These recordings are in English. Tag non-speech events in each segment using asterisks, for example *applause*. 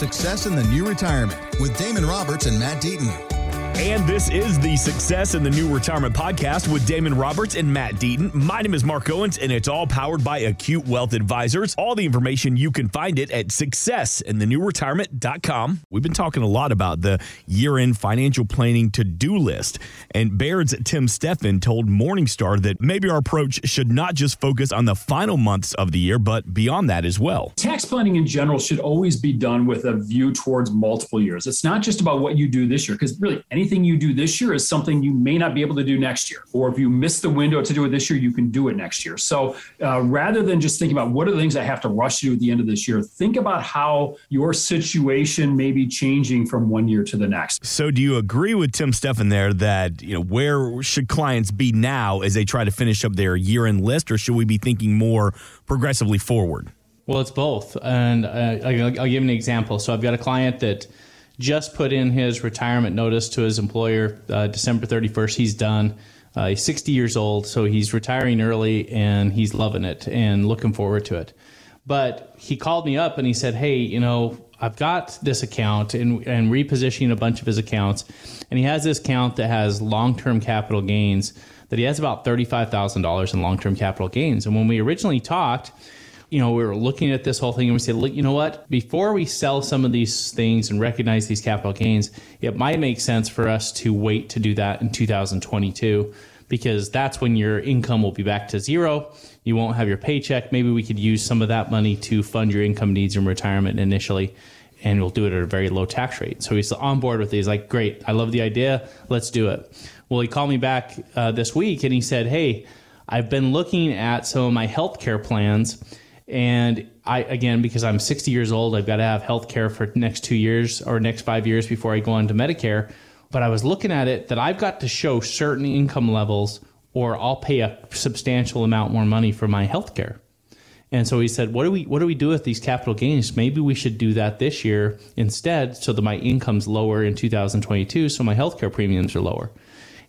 Success in the New Retirement with Damon Roberts and Matt Deaton. And this is the Success in the New Retirement podcast with Damon Roberts and Matt Deaton. My name is Mark Owens, and it's all powered by Acute Wealth Advisors. All the information you can find it at successinthenewretirement.com. We've been talking a lot about the year-end financial planning to-do list, and Baird's Tim Steffen told Morningstar that maybe our approach should not just focus on the final months of the year, but beyond that as well. Tax planning in general should always be done with a view towards multiple years. It's not just about what you do this year, because really anything anything you do this year is something you may not be able to do next year. Or if you miss the window to do it this year, you can do it next year. So uh, rather than just thinking about what are the things I have to rush to do at the end of this year, think about how your situation may be changing from one year to the next. So do you agree with Tim Steffen there that, you know, where should clients be now as they try to finish up their year end list, or should we be thinking more progressively forward? Well, it's both. And uh, I'll, I'll give an example. So I've got a client that just put in his retirement notice to his employer uh, December 31st. He's done. Uh, he's 60 years old, so he's retiring early and he's loving it and looking forward to it. But he called me up and he said, Hey, you know, I've got this account and, and repositioning a bunch of his accounts. And he has this account that has long term capital gains, that he has about $35,000 in long term capital gains. And when we originally talked, you know, we were looking at this whole thing and we said, look, you know what? Before we sell some of these things and recognize these capital gains, it might make sense for us to wait to do that in 2022 because that's when your income will be back to zero. You won't have your paycheck. Maybe we could use some of that money to fund your income needs in retirement initially, and we'll do it at a very low tax rate. So he's on board with it. He's like, great, I love the idea. Let's do it. Well, he called me back uh, this week and he said, hey, I've been looking at some of my healthcare plans and I, again, because I'm 60 years old, I've got to have health care for next two years or next five years before I go on to Medicare. But I was looking at it that I've got to show certain income levels or I'll pay a substantial amount more money for my health care. And so he said, "What do we what do we do with these capital gains? Maybe we should do that this year instead, so that my income's lower in 2022, so my healthcare premiums are lower."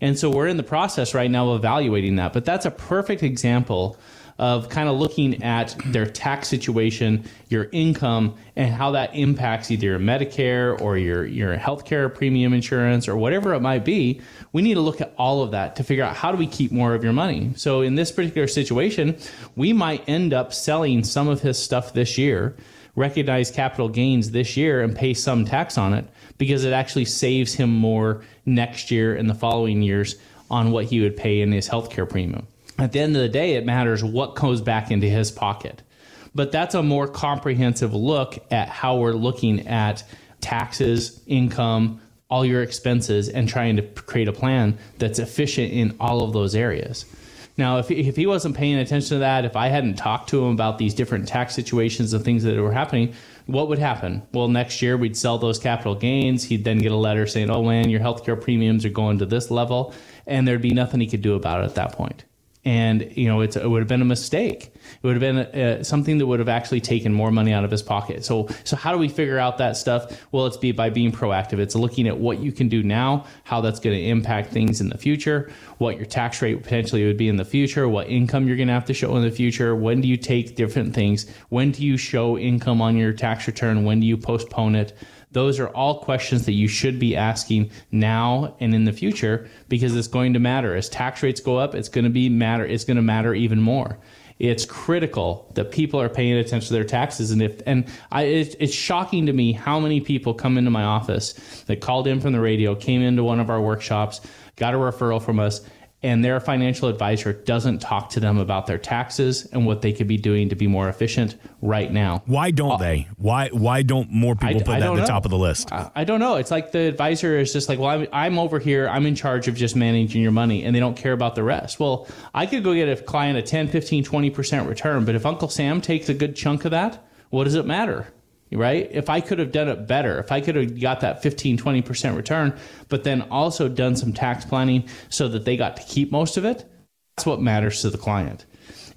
And so we're in the process right now of evaluating that. But that's a perfect example of kind of looking at their tax situation, your income, and how that impacts either your Medicare or your, your healthcare premium insurance or whatever it might be. We need to look at all of that to figure out how do we keep more of your money. So in this particular situation, we might end up selling some of his stuff this year recognize capital gains this year and pay some tax on it because it actually saves him more next year and the following years on what he would pay in his healthcare premium at the end of the day, it matters what goes back into his pocket. But that's a more comprehensive look at how we're looking at taxes, income, all your expenses, and trying to create a plan that's efficient in all of those areas. Now, if, if he wasn't paying attention to that, if I hadn't talked to him about these different tax situations and things that were happening, what would happen? Well, next year we'd sell those capital gains. He'd then get a letter saying, oh man, your healthcare premiums are going to this level. And there'd be nothing he could do about it at that point and you know it would have been a mistake. It would have been uh, something that would have actually taken more money out of his pocket. So so how do we figure out that stuff? Well it's be by being proactive. It's looking at what you can do now how that's going to impact things in the future what your tax rate potentially would be in the future what income you're going to have to show in the future when do you take different things when do you show income on your tax return when do you postpone it those are all questions that you should be asking now and in the future because it's going to matter. As tax rates go up, it's going to be matter. It's going to matter even more. It's critical that people are paying attention to their taxes, and if and I, it, it's shocking to me how many people come into my office that called in from the radio, came into one of our workshops, got a referral from us, and their financial advisor doesn't talk to them about their taxes and what they could be doing to be more efficient right now. Why don't uh, they? Why why don't more people I, put I that at the know. top of the list? I, I, don't know. It's like the advisor is just like, well, I'm, I'm over here. I'm in charge of just managing your money, and they don't care about the rest. Well, I could go get a client a 10, 15, 20% return, but if Uncle Sam takes a good chunk of that, what does it matter? Right? If I could have done it better, if I could have got that 15, 20% return, but then also done some tax planning so that they got to keep most of it, that's what matters to the client.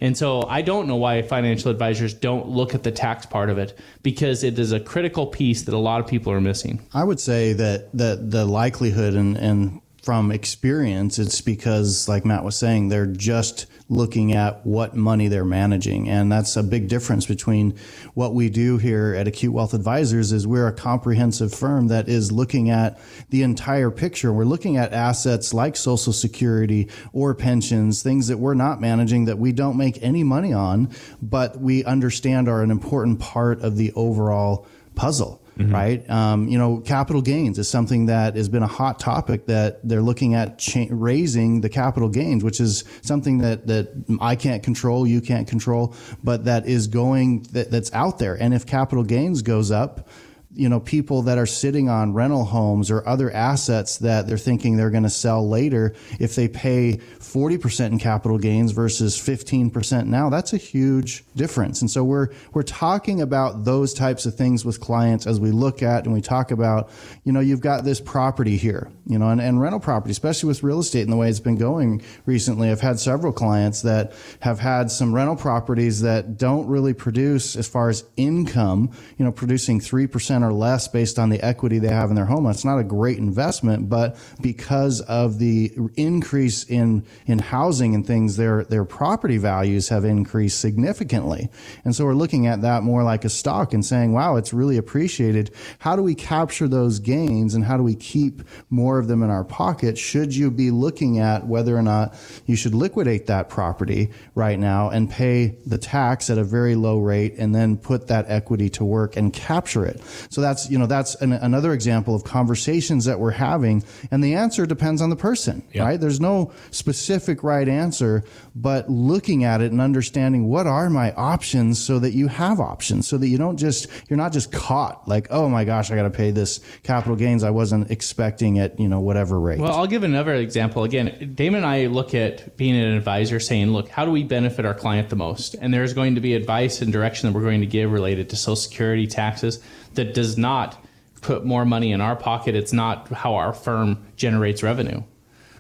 And so I don't know why financial advisors don't look at the tax part of it because it is a critical piece that a lot of people are missing. I would say that, that the likelihood and, and from experience, it's because, like Matt was saying, they're just looking at what money they're managing. And that's a big difference between what we do here at Acute Wealth Advisors is we're a comprehensive firm that is looking at the entire picture. We're looking at assets like Social Security or pensions, things that we're not managing that we don't make any money on, but we understand are an important part of the overall puzzle. Mm-hmm. right? Um, you know, capital gains is something that has been a hot topic that they're looking at cha- raising the capital gains, which is something that that I can't control, you can't control, but that is going that, that's out there. And if capital gains goes up, you know people that are sitting on rental homes or other assets that they're thinking they're going to sell later if they pay 40% in capital gains versus 15% now that's a huge difference. And so we're we're talking about those types of things with clients as we look at and we talk about you know you've got this property here you know and, and rental property especially with real estate and the way it's been going recently. I've had several clients that have had some rental properties that don't really produce as far as income you know producing 3% or less based on the equity they have in their home. It's not a great investment, but because of the increase in in housing and things, their their property values have increased significantly. And so we're looking at that more like a stock and saying, wow, it's really appreciated. How do we capture those gains and how do we keep more of them in our pocket? Should you be looking at whether or not you should liquidate that property right now and pay the tax at a very low rate and then put that equity to work and capture it? So that's, you know, that's an, another example of conversations that we're having. And the answer depends on the person, yeah. right? There's no specific right answer, but looking at it and understanding what are my options so that you have options so that you don't just, you're not just caught like, oh my gosh, I got to pay this capital gains I wasn't expecting at, you know, whatever rate. Well, I'll give another example. Again, Damon and I look at being an advisor saying, look, how do we benefit our client the most? And there's going to be advice and direction that we're going to give related to Social Security taxes that does not put more money in our pocket. It's not how our firm generates revenue.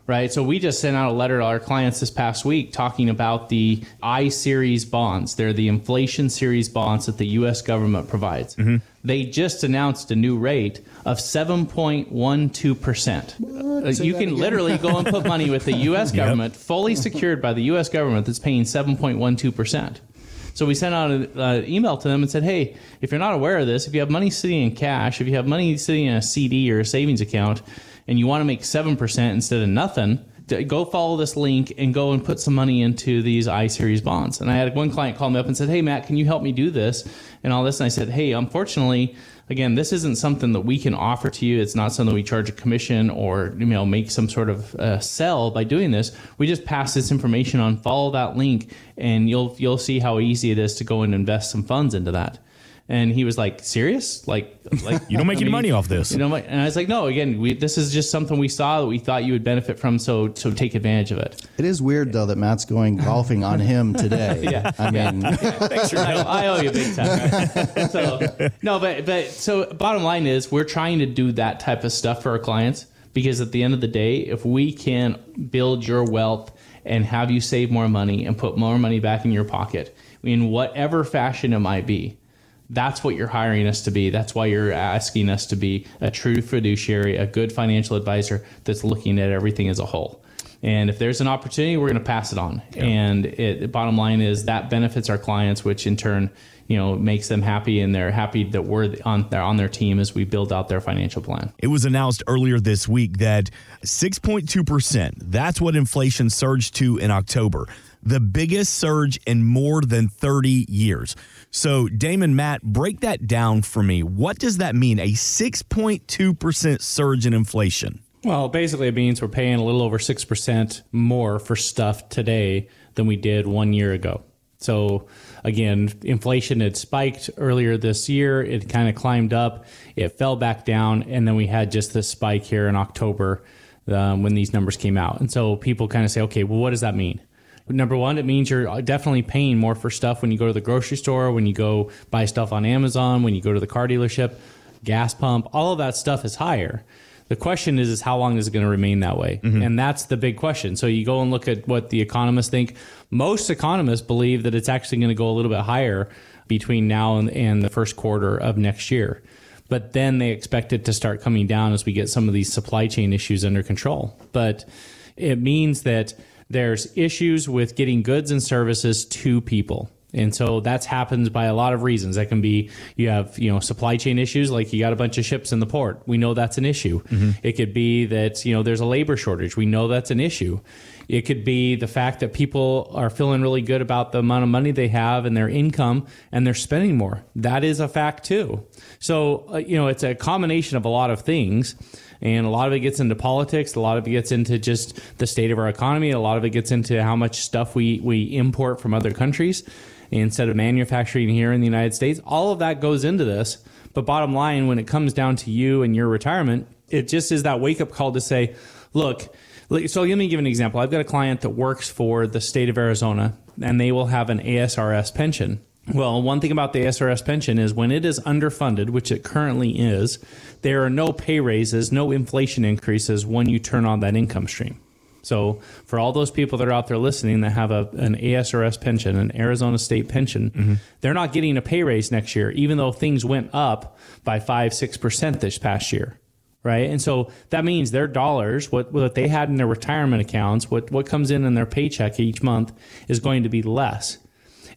Right. So we just sent out a letter to our clients this past week talking about the I series bonds. They're the inflation series bonds that the US government provides. Mm-hmm. They just announced a new rate of 7.12%. Uh, you can literally go and put money with the *laughs* US government, yep. fully secured by the US government that's paying 7.12%. So we sent out an email to them and said, hey, if you're not aware of this, if you have money sitting in cash, if you have money sitting in a CD or a savings account, and you want to make 7% instead of nothing, go follow this link and go and put some money into these I series bonds. And I had one client call me up and said, Hey, Matt, can you help me do this? And all this. And I said, Hey, unfortunately, again, this isn't something that we can offer to you. It's not something we charge a commission or you know make some sort of uh, sell by doing this. We just pass this information on. Follow that link, and you'll you'll see how easy it is to go and invest some funds into that. And he was like, "Serious? Like, *laughs* like you don't make I any mean, money off this?" You know, and I was like, "No. Again, we, this is just something we saw that we thought you would benefit from. So, so take advantage of it." It is weird though that Matt's going golfing on him today. *laughs* yeah, I mean, yeah. *laughs* thanks for I, I owe you big time. Right? So, no, but but so bottom line is we're trying to do that type of stuff for our clients because at the end of the day, if we can build your wealth and have you save more money and put more money back in your pocket in whatever fashion it might be that's what you're hiring us to be. That's why you're asking us to be a true fiduciary, a good financial advisor that's looking at everything as a whole. And if there's an opportunity, we're going to pass it on. Yeah. And it, bottom line is that benefits our clients, which in turn, you know, makes them happy, and they're happy that we're on they're on their team as we build out their financial plan. It was announced earlier this week that 6.2 percent. That's what inflation surged to in October the biggest surge in more than 30 years. So, Damon, Matt, break that down for me. What does that mean? A 6.2% surge in inflation? Well, basically, it means we're paying a little over 6% more for stuff today than we did one year ago. So, again, inflation had spiked earlier this year. It kind of climbed up, it fell back down, and then we had just this spike here in October um, when these numbers came out. And so people kind of say, okay, well, what does that mean? Number one, it means you're definitely paying more for stuff when you go to the grocery store, when you go buy stuff on Amazon, when you go to the car dealership, gas pump, all of that stuff is higher. The question is, is how long is it going to remain that way? Mm-hmm. And that's the big question. So you go and look at what the economists think. Most economists believe that it's actually going to go a little bit higher between now and, and the first quarter of next year. but then they expect it to start coming down as we get some of these supply chain issues under control. But it means that there's issues with getting goods and services to people. And so that's happens by a lot of reasons. That can be you have, you know, supply chain issues like you got a bunch of ships in the port. We know that's an issue. Mm-hmm. It could be that, you know, there's a labor shortage. We know that's an issue. It could be the fact that people are feeling really good about the amount of money they have and their income and they're spending more. That is a fact too. So, uh, you know, it's a combination of a lot of things. And a lot of it gets into politics. A lot of it gets into just the state of our economy. A lot of it gets into how much stuff we, we import from other countries instead of manufacturing here in the United States. All of that goes into this. But bottom line, when it comes down to you and your retirement, it just is that wake up call to say, look, so let me give an example. I've got a client that works for the state of Arizona and they will have an ASRS pension. Well, one thing about the ASRS pension is when it is underfunded, which it currently is, there are no pay raises, no inflation increases when you turn on that income stream. So, for all those people that are out there listening that have a, an ASRS pension, an Arizona State pension, mm-hmm. they're not getting a pay raise next year, even though things went up by five, six percent this past year right? And so that means their dollars, what what they had in their retirement accounts, what what comes in in their paycheck each month is going to be less.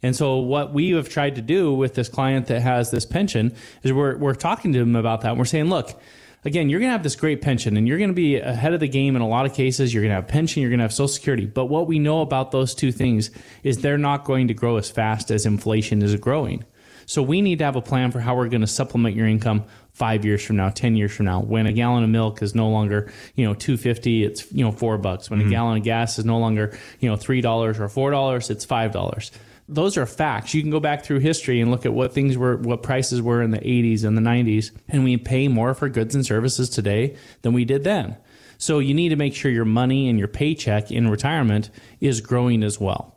And so what we have tried to do with this client that has this pension is we're we're talking to them about that. And we're saying, look, again, you're going to have this great pension and you're going to be ahead of the game in a lot of cases. You're going to have pension, you're going to have social security. But what we know about those two things is they're not going to grow as fast as inflation is growing. So we need to have a plan for how we're going to supplement your income five years from now, 10 years from now, when a gallon of milk is no longer, you know, 250, it's, you know, four bucks. When mm-hmm. a gallon of gas is no longer, you know, $3 or $4, it's $5. Those are facts. You can go back through history and look at what things were, what prices were in the 80s and the 90s, and we pay more for goods and services today than we did then. So you need to make sure your money and your paycheck in retirement is growing as well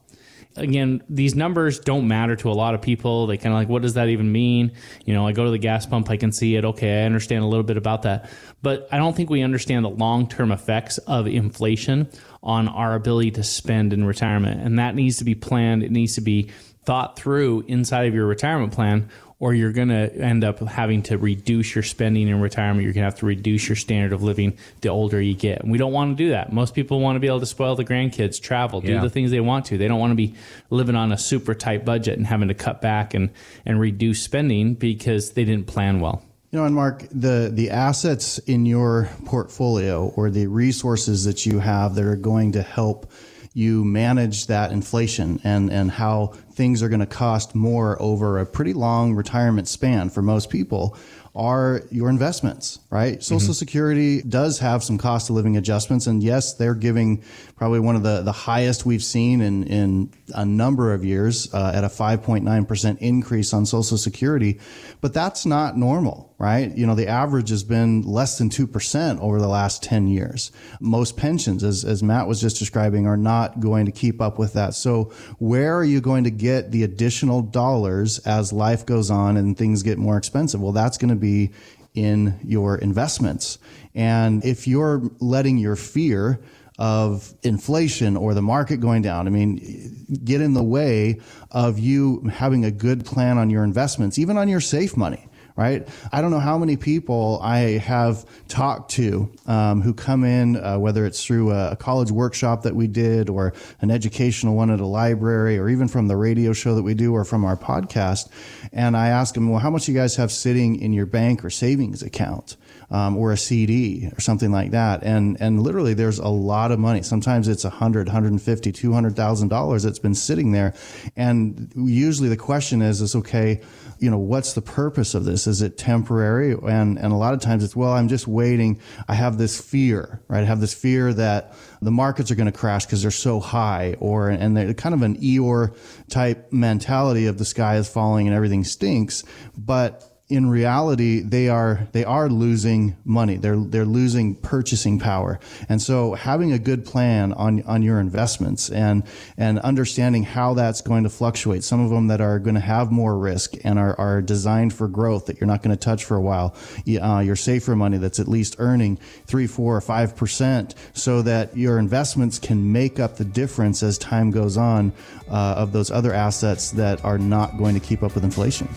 again, these numbers don't matter to a lot of people. They kind of like, what does that even mean? You know, I go to the gas pump, I can see it. Okay, I understand a little bit about that. But I don't think we understand the long term effects of inflation on our ability to spend in retirement. And that needs to be planned, it needs to be thought through inside of your retirement plan or you're going to end up having to reduce your spending in retirement. You're going to have to reduce your standard of living the older you get. And we don't want to do that. Most people want to be able to spoil the grandkids, travel, do yeah. the things they want to. They don't want to be living on a super tight budget and having to cut back and, and reduce spending because they didn't plan well. You know, and Mark, the, the assets in your portfolio or the resources that you have that are going to help you manage that inflation and, and how things are going to cost more over a pretty long retirement span for most people are your investments, right? Social mm-hmm. Security does have some cost of living adjustments. And yes, they're giving probably one of the, the highest we've seen in, in a number of years uh, at a 5.9% increase on Social Security. But that's not normal, right? You know, the average has been less than 2% over the last 10 years. Most pensions, as, as Matt was just describing, are not going to keep up with that. So where are you going to get the additional dollars as life goes on and things get more expensive? Well, that's going to be in your investments. And if you're letting your fear of inflation or the market going down. I mean, get in the way of you having a good plan on your investments, even on your safe money right? I don't know how many people I have talked to um, who come in, uh, whether it's through a, college workshop that we did or an educational one at a library or even from the radio show that we do or from our podcast. And I ask them, well, how much you guys have sitting in your bank or savings account? Um, or a CD or something like that. And and literally, there's a lot of money. Sometimes it's a hundred, hundred and fifty, two hundred thousand dollars that's been sitting there. And usually, the question is, is okay, you know, what's the purpose of this? Is it temporary? And and a lot of times it's well, I'm just waiting. I have this fear, right? I have this fear that the markets are going to crash because they're so high, or and they're kind of an Eeyore type mentality of the sky is falling and everything stinks, but in reality they are they are losing money. They're they're losing purchasing power. And so having a good plan on on your investments and and understanding how that's going to fluctuate some of them that are going to have more risk and are, are designed for growth that you're not going to touch for a while uh, your safer money that's at least earning three four or five percent so that your investments can make up the difference as time goes on uh, of those other assets that are not going to keep up with inflation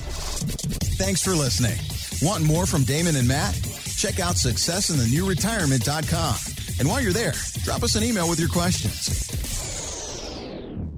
thanks for listening. Want more from Damon and Matt? Check out successinthenewretirement.com. And while you're there, drop us an email with your questions.